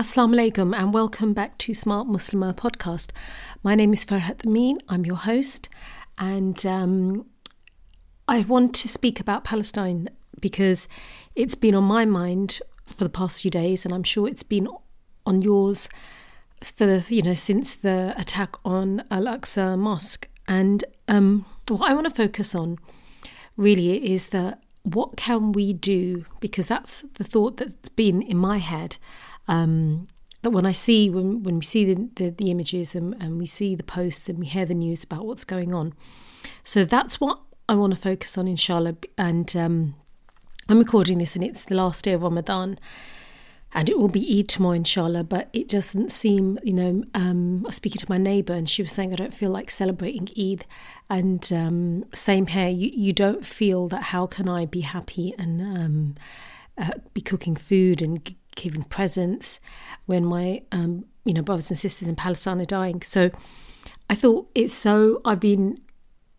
Assalamu alaikum and welcome back to Smart Muslimah podcast. My name is Farhat Amin. I'm your host, and um, I want to speak about Palestine because it's been on my mind for the past few days, and I'm sure it's been on yours for you know since the attack on Al Aqsa Mosque. And um, what I want to focus on really is that what can we do because that's the thought that's been in my head um, that when I see when when we see the the, the images and, and we see the posts and we hear the news about what's going on, so that's what I want to focus on, inshallah. And um, I'm recording this, and it's the last day of Ramadan, and it will be Eid tomorrow, inshallah. But it doesn't seem, you know. Um, I was speaking to my neighbour, and she was saying, "I don't feel like celebrating Eid." And um, same here, you you don't feel that. How can I be happy and um, uh, be cooking food and giving presents when my um, you know brothers and sisters in Palestine are dying. So I thought it's so I've been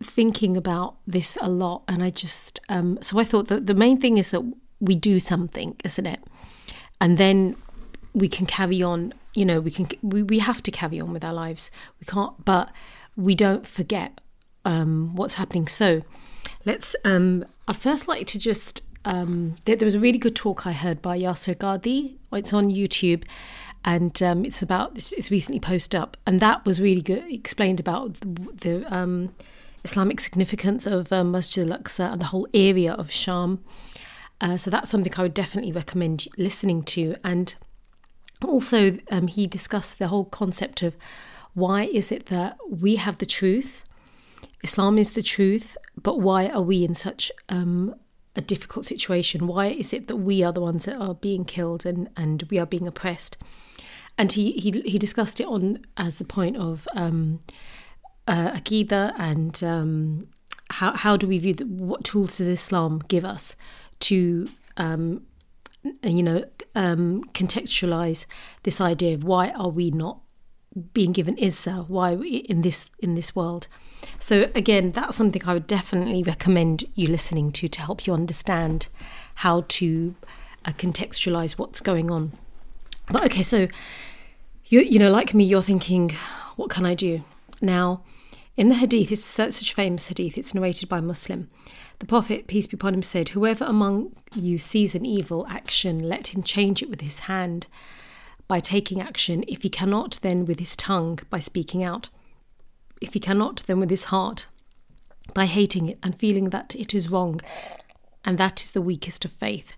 thinking about this a lot and I just um, so I thought that the main thing is that we do something, isn't it? And then we can carry on, you know, we can we, we have to carry on with our lives. We can't but we don't forget um, what's happening. So let's um, I'd first like to just um, there, there, was a really good talk I heard by Yasser Qadhi. It's on YouTube, and um, it's about it's recently posted up, and that was really good. Explained about the, the um, Islamic significance of um, Masjid al-Aqsa and the whole area of Sham. Uh, so that's something I would definitely recommend listening to. And also, um, he discussed the whole concept of why is it that we have the truth, Islam is the truth, but why are we in such um, a difficult situation? Why is it that we are the ones that are being killed and, and we are being oppressed? And he, he, he discussed it on as a point of um, uh, and um, how, how do we view the, what tools does Islam give us to um, you know um, contextualize this idea of why are we not being given Izzah, why in this in this world. So again, that's something I would definitely recommend you listening to to help you understand how to uh, contextualize what's going on. But okay, so you you know, like me, you're thinking, what can I do now? In the hadith, it's such a famous hadith. It's narrated by Muslim. The Prophet, peace be upon him, said, "Whoever among you sees an evil action, let him change it with his hand." By taking action. If he cannot, then with his tongue by speaking out. If he cannot, then with his heart by hating it and feeling that it is wrong. And that is the weakest of faith.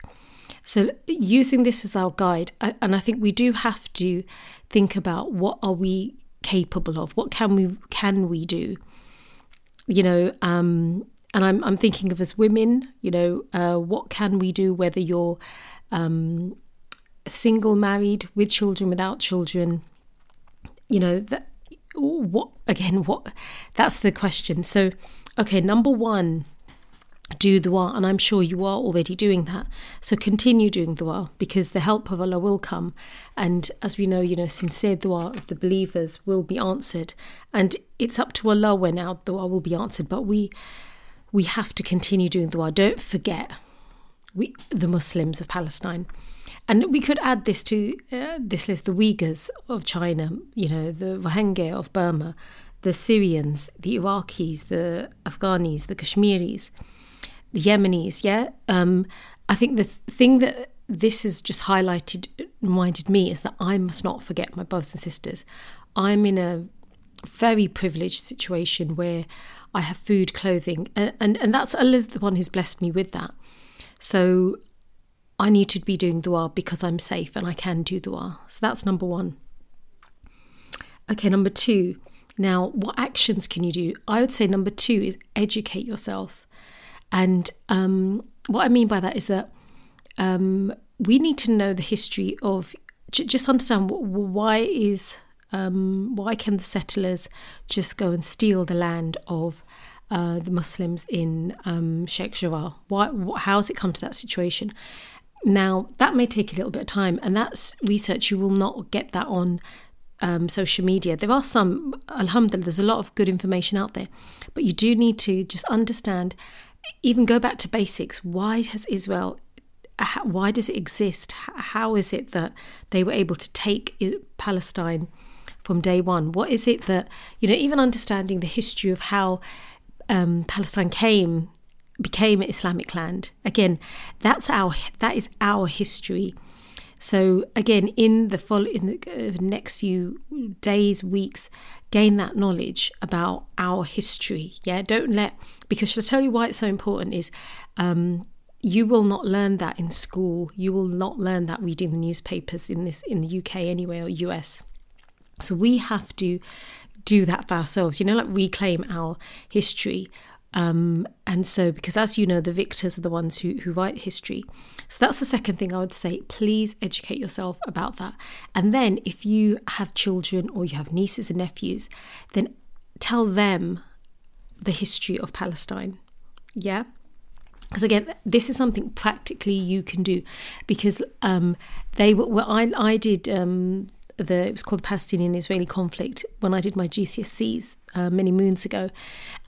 So using this as our guide, and I think we do have to think about what are we capable of? What can we can we do? You know, um, and I'm I'm thinking of as women, you know, uh, what can we do? Whether you're um, single, married, with children, without children. You know that what again? What that's the question. So, okay, number one do dua, and I'm sure you are already doing that. So continue doing dua because the help of Allah will come, and as we know, you know, sincere dua of the believers will be answered, and it's up to Allah when our dua will be answered. But we we have to continue doing dua. Don't forget, we the Muslims of Palestine. And we could add this to uh, this list: the Uyghurs of China, you know, the Rohingya of Burma, the Syrians, the Iraqis, the Afghanis, the Kashmiris the Yemenis, yeah. Um, I think the th- thing that this has just highlighted, reminded me, is that I must not forget my brothers and sisters. I'm in a very privileged situation where I have food, clothing, and and, and that's Allah's the one who's blessed me with that. So I need to be doing dua because I'm safe and I can do dua. So that's number one. Okay, number two. Now, what actions can you do? I would say number two is educate yourself. And um, what I mean by that is that um, we need to know the history of just understand why is um, why can the settlers just go and steal the land of uh, the Muslims in um, Sheikh Jarrah? Why, how has it come to that situation? Now that may take a little bit of time, and that's research. You will not get that on um, social media. There are some, alhamdulillah, there's a lot of good information out there, but you do need to just understand even go back to basics. Why has Israel? Why does it exist? How is it that they were able to take Palestine from day one? What is it that you know? Even understanding the history of how um, Palestine came became Islamic land. Again, that's our that is our history. So again, in the follow in the uh, next few days, weeks, gain that knowledge about our history. Yeah, don't let because shall I tell you why it's so important is um, you will not learn that in school. You will not learn that reading the newspapers in this in the UK anyway or US. So we have to do that for ourselves. You know, like reclaim our history. Um, and so, because as you know, the victors are the ones who, who write history. So that's the second thing I would say. Please educate yourself about that. And then, if you have children or you have nieces and nephews, then tell them the history of Palestine. Yeah? Because again, this is something practically you can do. Because um, they were, well, I, I did um, the, it was called the Palestinian Israeli conflict when I did my GCSEs uh, many moons ago.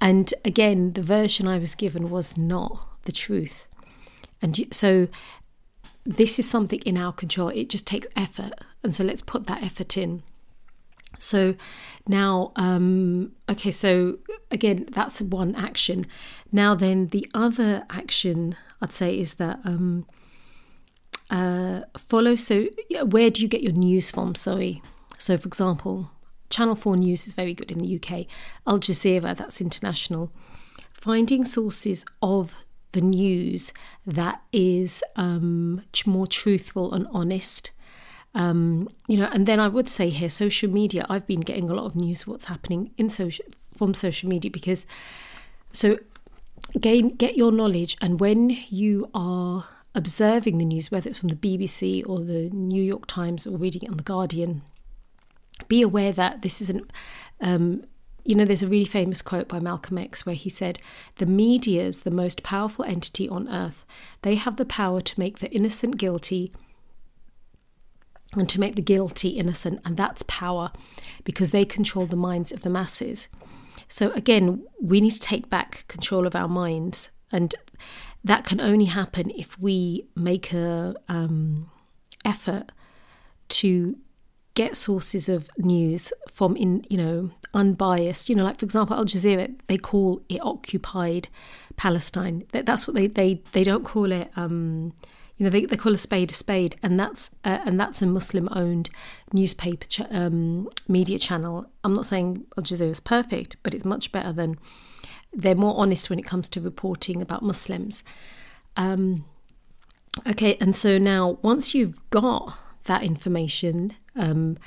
And again, the version I was given was not the truth. And so this is something in our control. It just takes effort. And so let's put that effort in. So now, um, okay, so again, that's one action. Now, then, the other action I'd say is that um, uh, follow. So, where do you get your news from? Sorry. So, for example, Channel 4 News is very good in the UK, Al Jazeera, that's international. Finding sources of the news that is um, more truthful and honest. Um, you know, and then I would say here, social media. I've been getting a lot of news of what's happening in social from social media because so gain get your knowledge, and when you are observing the news, whether it's from the BBC or the New York Times or reading it on the Guardian, be aware that this isn't. Um, you know, there's a really famous quote by Malcolm X where he said, The media is the most powerful entity on earth. They have the power to make the innocent guilty and to make the guilty innocent. And that's power because they control the minds of the masses. So, again, we need to take back control of our minds. And that can only happen if we make a um, effort to get sources of news from in you know unbiased. You know like for example al jazeera they call it occupied palestine. That's what they they they don't call it um you know they, they call a spade a spade. And that's uh, and that's a muslim owned newspaper ch- um, media channel. I'm not saying al jazeera is perfect but it's much better than they're more honest when it comes to reporting about muslims. Um okay and so now once you've got that information um,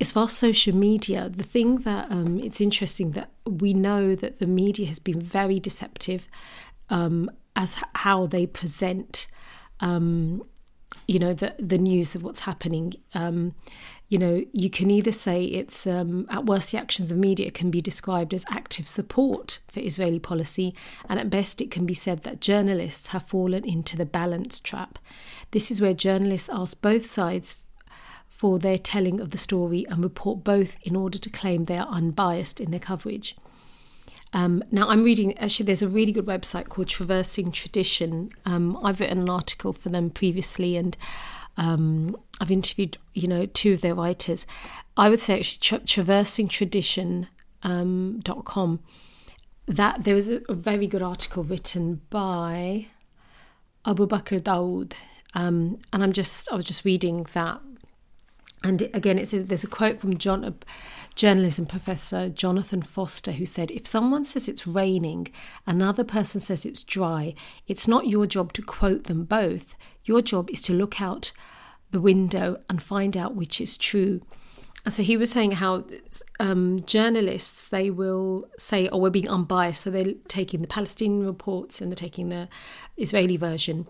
as far as social media, the thing that um, it's interesting that we know that the media has been very deceptive um, as how they present um, you know the the news of what's happening. Um, you know, you can either say it's um, at worst the actions of media can be described as active support for Israeli policy, and at best it can be said that journalists have fallen into the balance trap. This is where journalists ask both sides for their telling of the story and report both in order to claim they are unbiased in their coverage. Um, now, I'm reading, actually, there's a really good website called Traversing Tradition. Um, I've written an article for them previously, and um, I've interviewed, you know, two of their writers. I would say actually tra- traversingtradition.com. Um, that there was a, a, very good article written by Abu Bakr Dawood, um, and I'm just I was just reading that, and again, it's a, there's a quote from John, a journalism professor Jonathan Foster, who said, "If someone says it's raining, another person says it's dry. It's not your job to quote them both. Your job is to look out the window and find out which is true. And so he was saying how um, journalists they will say, "Oh, we're being unbiased," so they're taking the Palestinian reports and they're taking the Israeli version.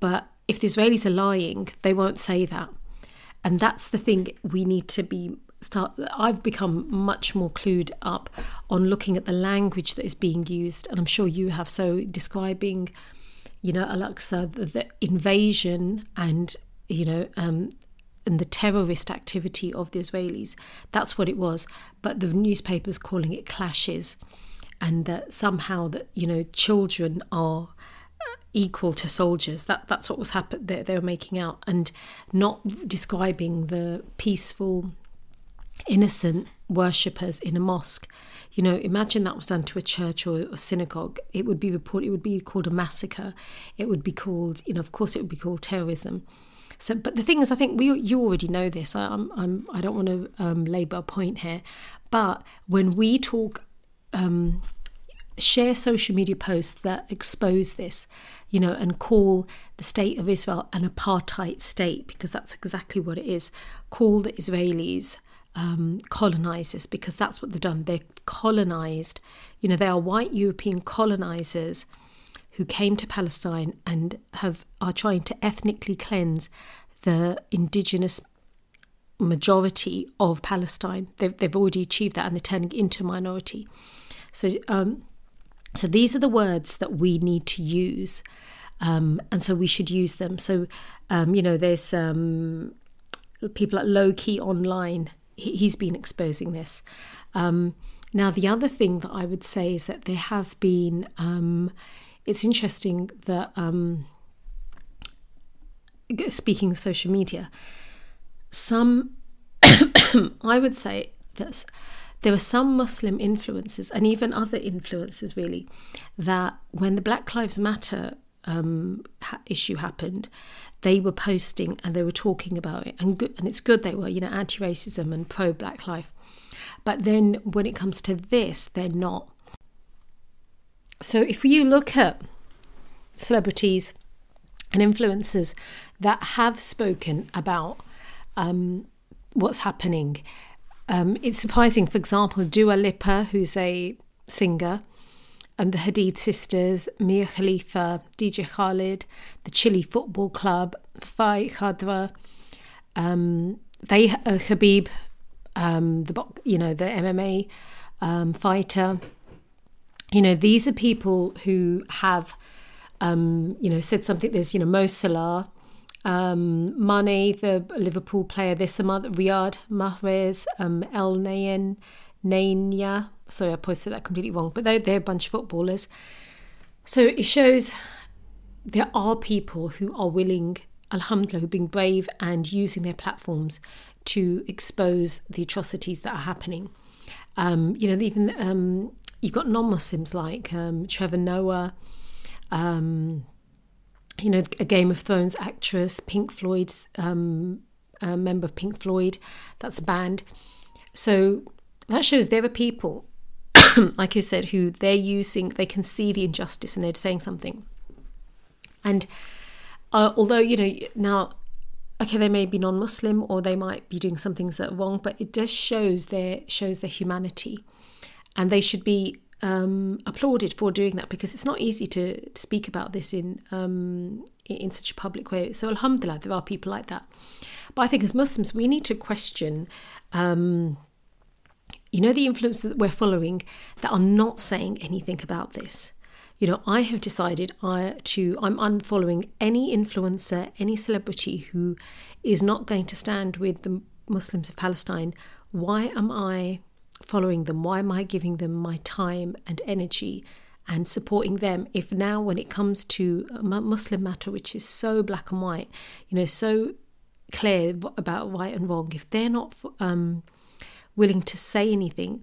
But if the Israelis are lying, they won't say that, and that's the thing we need to be start. I've become much more clued up on looking at the language that is being used, and I'm sure you have. So describing you know, Al-Aqsa, the, the invasion and, you know, um, and the terrorist activity of the Israelis. That's what it was. But the newspapers calling it clashes, and that somehow that you know children are equal to soldiers. That that's what was happened. They, they were making out and not describing the peaceful, innocent worshippers in a mosque you know, imagine that was done to a church or a synagogue. It would be reported. It would be called a massacre. It would be called, you know, of course, it would be called terrorism. So, but the thing is, I think we you already know this. I, I'm, I'm I don't want to um, labour a point here, but when we talk, um, share social media posts that expose this, you know, and call the state of Israel an apartheid state because that's exactly what it is. Call the Israelis um, colonizers because that's what they've done. They're colonized. You know, they are white European colonizers who came to Palestine and have are trying to ethnically cleanse the indigenous majority of Palestine. They've, they've already achieved that and they're turning into a minority. So, um, so these are the words that we need to use. Um, and so we should use them. So, um, you know, there's um, people at Lowkey Online he's been exposing this. Um, now, the other thing that I would say is that there have been, um, it's interesting that, um, speaking of social media, some, I would say that there were some Muslim influences and even other influences really that when the Black Lives Matter um, ha- issue happened, they were posting and they were talking about it, and and it's good they were, you know, anti-racism and pro-black life. But then when it comes to this, they're not. So if you look at celebrities and influencers that have spoken about um, what's happening, um, it's surprising. For example, Dua Lipa, who's a singer, and the Hadid sisters, Mia Khalifa, DJ Khalid, the Chile Football Club, Fai Khadra, um, they uh, Khabib, um, the you know the MMA um, fighter. You know these are people who have um, you know said something. There's you know Mo Salah, um, Mane, the Liverpool player. Some other Riyad Mahrez, um, El Nayen, Nania, sorry, I posted that completely wrong, but they're, they're a bunch of footballers. So it shows there are people who are willing, alhamdulillah, who've been brave and using their platforms to expose the atrocities that are happening. Um, you know, even um, you've got non-Muslims like um, Trevor Noah, um, you know, a Game of Thrones actress, Pink Floyd's um, a member of Pink Floyd, that's a band. So that shows there are people like you said, who they're using, they can see the injustice and they're saying something. And uh, although, you know, now, okay, they may be non-Muslim or they might be doing some things that are wrong, but it just shows their shows their humanity, and they should be um, applauded for doing that because it's not easy to, to speak about this in um, in such a public way. So alhamdulillah, there are people like that. But I think as Muslims, we need to question. Um, you know the influences that we're following that are not saying anything about this you know i have decided I, to i'm unfollowing any influencer any celebrity who is not going to stand with the muslims of palestine why am i following them? Why am i giving them my time and energy and supporting them if now when it comes to muslim matter which is so black and white you know so clear about right and wrong if they're not um, willing to say anything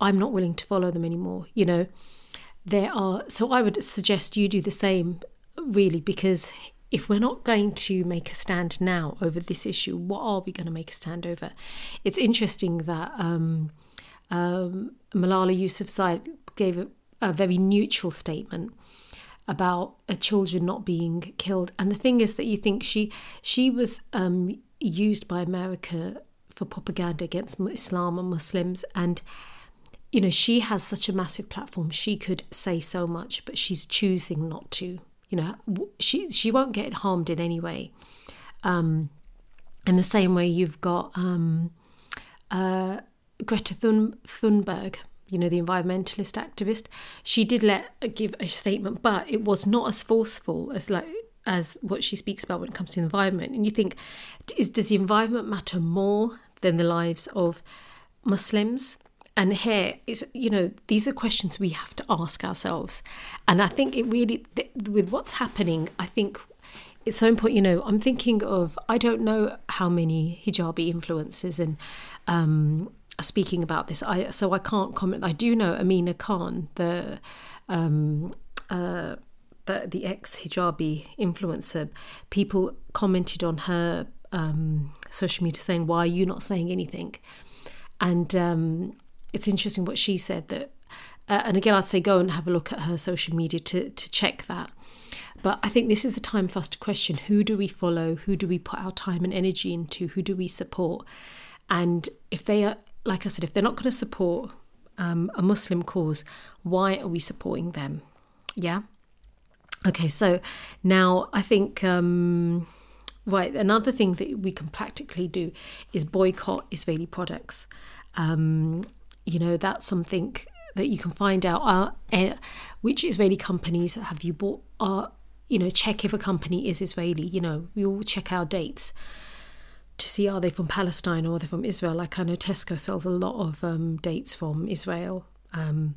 I'm not willing to follow them anymore. You know, there are, so I would suggest you do the same, really, because if we're not going to make a stand now over this issue, what are we going to make a stand over? It's interesting that um, um, Malala Yousafzai gave a, a very neutral statement about uh, children not being killed. And the thing is that you think she she was um, used by America for propaganda against Islam and Muslims, and you know, she has such a massive platform. She could say so much, but she's choosing not to. You know, she she won't get harmed in any way. Um, in the same way, you've got um, uh, Greta Thun- Thunberg. You know, the environmentalist activist. She did let give a statement, but it was not as forceful as like as what she speaks about when it comes to the environment. And you think, is does the environment matter more than the lives of Muslims? And here is you know these are questions we have to ask ourselves. And i think it really with what's happening i think it's so important you know i'm thinking of i don't know how many hijabi influencers and um, are speaking about this. I so i can't comment. I do know amina khan the um, uh, the, the ex hijabi influencer. People commented on her um, social media saying why are you not saying anything? And um, it's interesting what she said that, uh, and again, I'd say go and have a look at her social media to, to check that. But I think this is the time for us to question who do we follow? Who do we put our time and energy into? Who do we support? And if they are, like I said, if they're not going to support um, a Muslim cause, why are we supporting them? Yeah. Okay, so now I think, um, right, another thing that we can practically do is boycott Israeli products. Um, you know that's something that you can find out. Uh, uh, which Israeli companies have you bought? Uh, you know check if a company is Israeli. You know we all check our dates to see are they from Palestine or are they from Israel? Like I know Tesco sells a lot of um, dates from Israel. Um,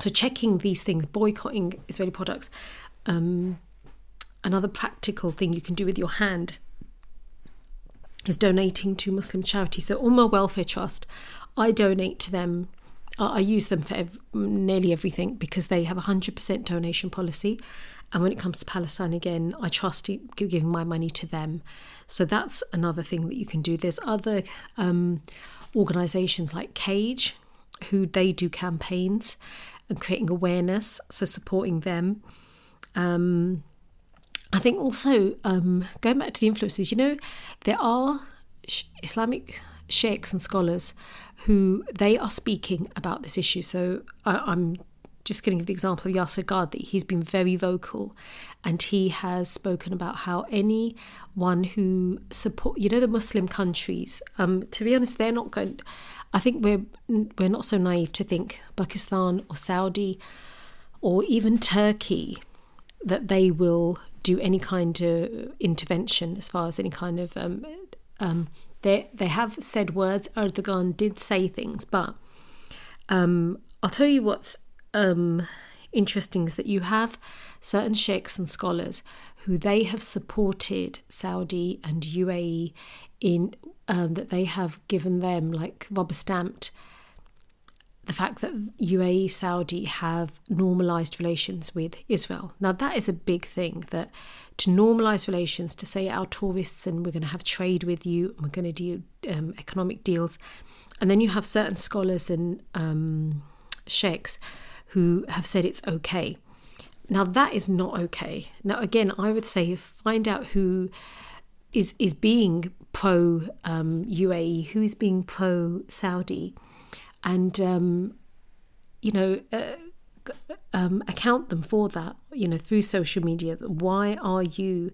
so checking these things boycotting Israeli products um, another practical thing you can do with your hand is donating to Muslim charities. So Ummah Welfare Trust I donate to them. I use them for ev- nearly everything because they have a 100% donation policy. And when it comes to Palestine, again, I trust giving my money to them. So that's another thing that you can do. There's other um, organisations like Cage, who they do campaigns and creating awareness, so supporting them. Um, I think also um, going back to the influences, you know, there are Islamic sheikhs and scholars who they are speaking about this issue. So I, am just going to give the example of Yasser Qadhi, he's been very vocal and he has spoken about how anyone who support, you know, the Muslim countries, um, to be honest, they're not going, I think we're, we're not so naive to think Pakistan or Saudi or even Turkey that they will do any kind of intervention as far as any kind of um, um, they they have said words. Erdogan did say things, but um, I'll tell you what's um, interesting is that you have certain sheikhs and scholars who they have supported Saudi and UAE in um, that they have given them like rubber stamped the fact that UAE Saudi have normalized relations with Israel. Now that is a big thing that to normalize relations to say our tourists and we're going to have trade with you and we're going to do um, economic deals and then you have certain scholars and um, sheikhs who have said it's okay. Now that is not okay. Now again, I would say find out who is is being pro um, UAE, who is being pro Saudi, and um, you know uh, um, account them for that. You know through social media. Why are you?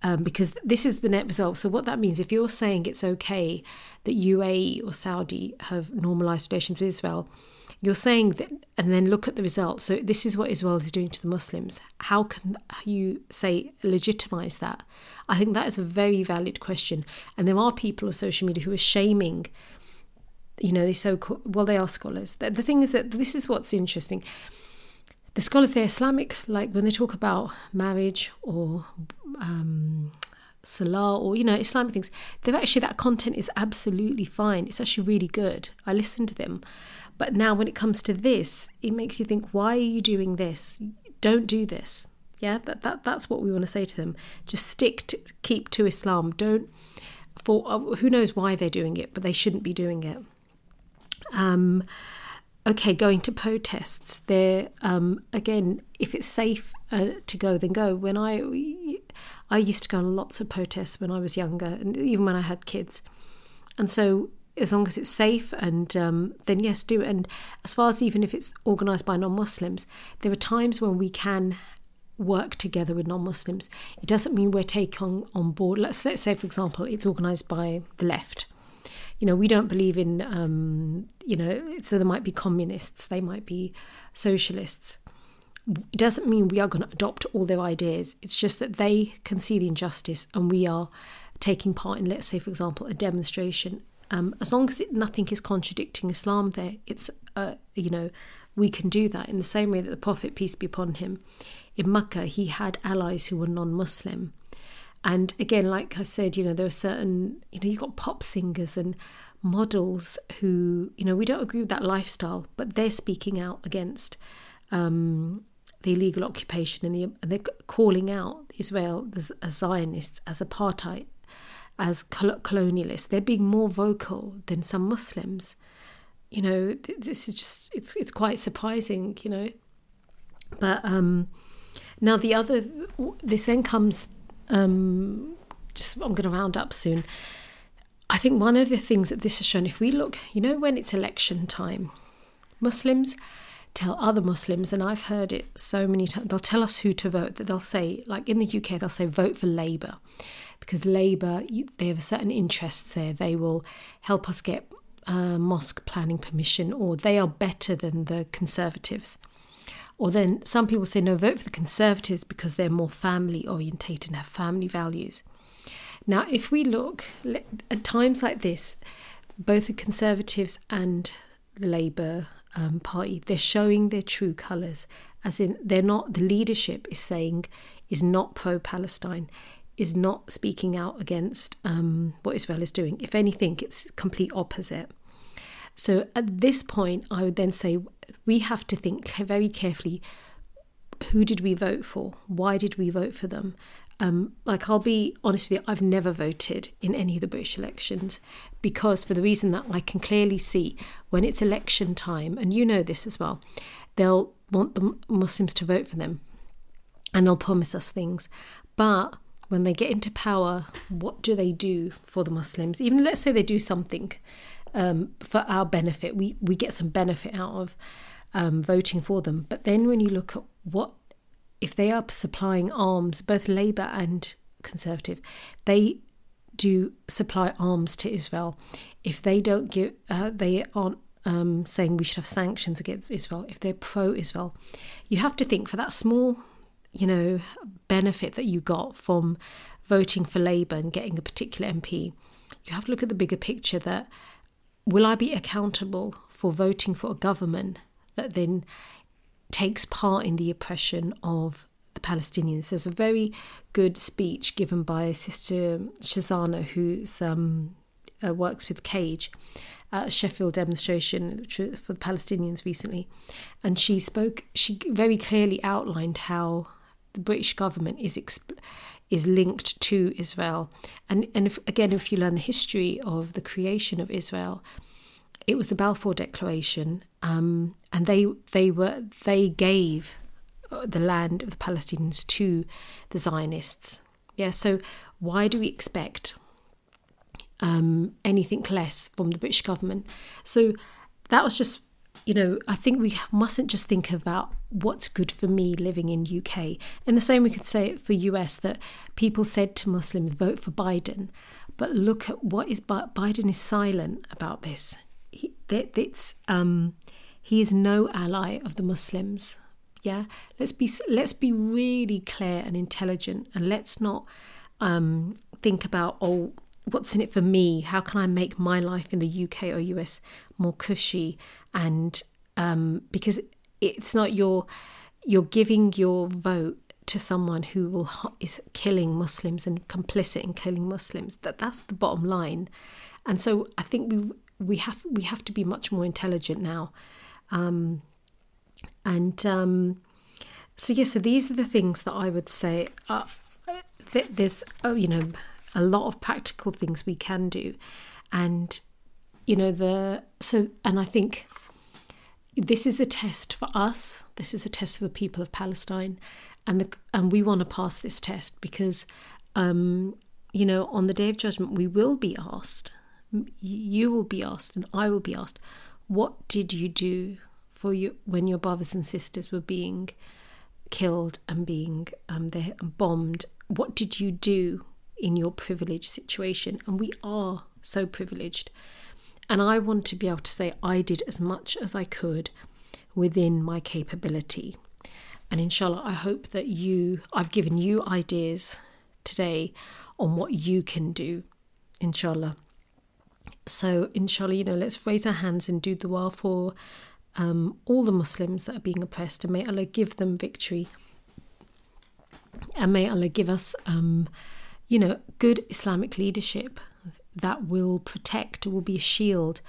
Um, because this is the net result. So what that means, if you're saying it's okay that UAE or Saudi have normalised relations with Israel, you're saying that, and then look at the results. So this is what Israel is doing to the Muslims. How can you say legitimize that? I think that is a very valid question. And there are people on social media who are shaming, you know, these so well, they are scholars. The, the thing is that this is what's interesting. The scholars, they're Islamic, like when they talk about marriage or um, salah or you know Islamic things, they're actually that content is absolutely fine. It's actually really good. I listen to them. But now, when it comes to this, it makes you think, why are you doing this? Don't do this. Yeah, that, that that's what we want to say to them. Just stick to keep to Islam. Don't for uh, who knows why they're doing it, but they shouldn't be doing it. Um, okay, going to protests. There um, again, if it's safe uh, to go, then go. When I I used to go on lots of protests when I was younger, and even when I had kids, and so as long as it's safe and um, then yes do it and as far as even if it's organized by non-muslims there are times when we can work together with non-muslims it doesn't mean we're taking on board let's, let's say for example it's organized by the left you know we don't believe in um, you know so there might be communists they might be socialists. It doesn't mean we are going to adopt all their ideas. It's just that they can see the injustice and we are taking part in let's say for example a demonstration. Um, as long as it, nothing is contradicting Islam, there, it's uh, you know we can do that. In the same way that the Prophet peace be upon him, in Mecca he had allies who were non-Muslim, and again, like I said, you know there are certain you know you've got pop singers and models who you know we don't agree with that lifestyle, but they're speaking out against. Um, the illegal occupation and, the, and they're calling out Israel as, as Zionists, as apartheid as colonialists. They're being more vocal than some Muslims. You know, this is just it's it's quite surprising. You know, but um, now the other this then comes. Um, just I'm going to round up soon. I think one of the things that this has shown, if we look, you know, when it's election time, Muslims tell other Muslims, and I've heard it so many times, they'll tell us who to vote, that they'll say, like in the UK, they'll say, vote for Labour because Labour, they have a certain interests there. They will help us get uh, mosque planning permission, or they are better than the Conservatives. Or then some people say, no, vote for the Conservatives because they're more family orientated and have family values. Now, if we look at times like this, both the Conservatives and the Labour um, Party, they're showing their true colours, as in they're not, the leadership is saying, is not pro Palestine is not speaking out against um, what Israel is doing. If anything, it's complete opposite. So at this point, I would then say we have to think very carefully who did we vote for? Why did we vote for them? Um, like, I'll be honest with you, I've never voted in any of the British elections because, for the reason that I can clearly see when it's election time, and you know this as well, they'll want the Muslims to vote for them and they'll promise us things. But when they get into power, what do they do for the Muslims? Even let's say they do something um, for our benefit, we, we get some benefit out of um, voting for them. But then when you look at what, if they are supplying arms, both Labour and Conservative, they do supply arms to Israel. If they don't give, uh, they aren't um, saying we should have sanctions against Israel. If they're pro-Israel, you have to think for that small, you know, benefit that you got from voting for Labour and getting a particular MP. You have to look at the bigger picture. That will I be accountable for voting for a government that then takes part in the oppression of the Palestinians. There's a very good speech given by Sister Shazana, who um, uh, works with Cage at a Sheffield demonstration for the Palestinians recently, and she spoke. She very clearly outlined how the British government is exp- is linked to Israel, and and if, again, if you learn the history of the creation of Israel, it was the Balfour Declaration, um, and they they were they gave uh, the land of the Palestinians to the Zionists. Yeah, so why do we expect um, anything less from the British government? So that was just, you know, I think we mustn't just think about what's good for me living in UK. And the same we could say for US that people said to Muslims vote for Biden, but look at what is Biden is silent about this. He, it's um, he is no ally of the Muslims. Yeah, let's be let's be really clear and intelligent, and let's not um, think about oh, what's in it for me? How can I make my life in the UK or US more cushy? And um, because it's not your you're giving your vote to someone who will is killing Muslims and complicit in killing Muslims. That that's the bottom line. And so I think we we have we have to be much more intelligent now. Um, and um, so, yeah, so these are the things that I would say. Uh, there's, oh, you know, a lot of practical things we can do. And, you know, the, so, and I think this is a test for us. This is a test for the people of Palestine. And, the, and we want to pass this test because, um, you know, on the day of judgment, we will be asked, you will be asked, and I will be asked, what did you do for you when your brothers and sisters were being killed and being um, bombed? What did you do in your privileged situation? And we are so privileged. And I want to be able to say I did as much as I could within my capability. And inshallah, I hope that you, I've given you ideas today on what you can do, inshallah. So, inshallah, you know, let's raise our hands and do the dua for um, all the Muslims that are being oppressed, and may Allah give them victory. And may Allah give us, um, you know, good Islamic leadership that will protect, will be a shield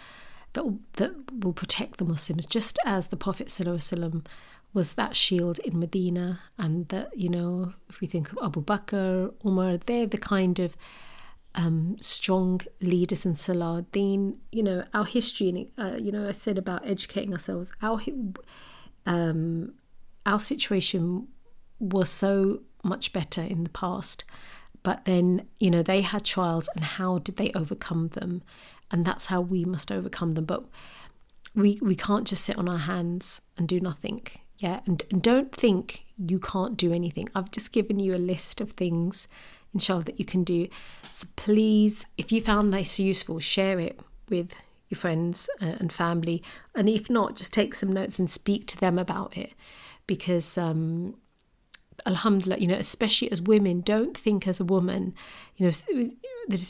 that will, that will protect the Muslims, just as the Prophet ﷺ was that shield in Medina, and that you know, if we think of Abu Bakr, Umar, they're the kind of um, strong leaders in Salahuddin. You know, our history, uh, you know, I said about educating ourselves. Our um, our situation was so much better in the past, but then you know they had trials, and how did they overcome them? And that's how we must overcome them. But we we can't just sit on our hands and do nothing. Yeah, and, and don't think you can't do anything. I've just given you a list of things inshallah that you can do so please if you found this useful share it with your friends uh, and family and if not just take some notes and speak to them about it because um, alhamdulillah you know especially as women don't think as a woman you know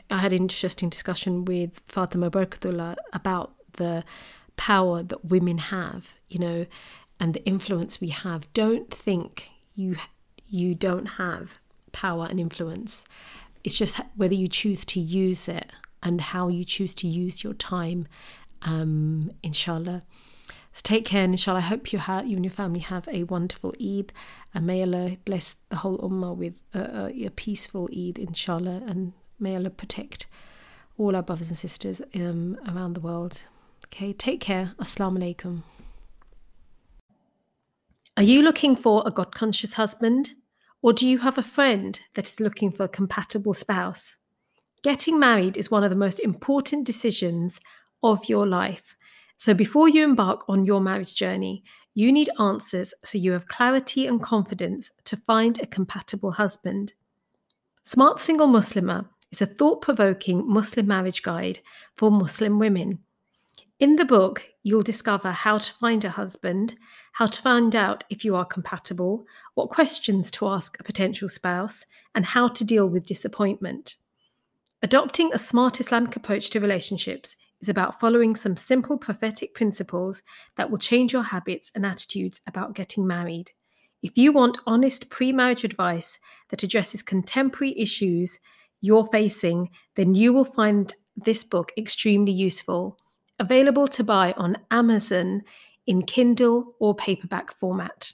i had an interesting discussion with fatima Barakatullah about the power that women have you know and the influence we have don't think you you don't have power and influence. It's just whether you choose to use it and how you choose to use your time, um, inshallah. So take care, and inshallah, I hope you, have, you and your family have a wonderful Eid, and may Allah bless the whole Ummah with a, a, a peaceful Eid, inshallah, and may Allah protect all our brothers and sisters um, around the world. Okay, take care. Assalamu alaikum. Are you looking for a God conscious husband? Or do you have a friend that is looking for a compatible spouse? Getting married is one of the most important decisions of your life, So before you embark on your marriage journey, you need answers so you have clarity and confidence to find a compatible husband. Smart Single Muslimah is a thought provoking Muslim marriage guide for Muslim women. In the book, you'll discover how to find a husband, how to find out if you are compatible, what questions to ask a potential spouse, and how to deal with disappointment. Adopting a smart Islamic approach to relationships is about following some simple prophetic principles that will change your habits and attitudes about getting married. If you want honest pre marriage advice that addresses contemporary issues you're facing, then you will find this book extremely useful. Available to buy on Amazon in Kindle or paperback format.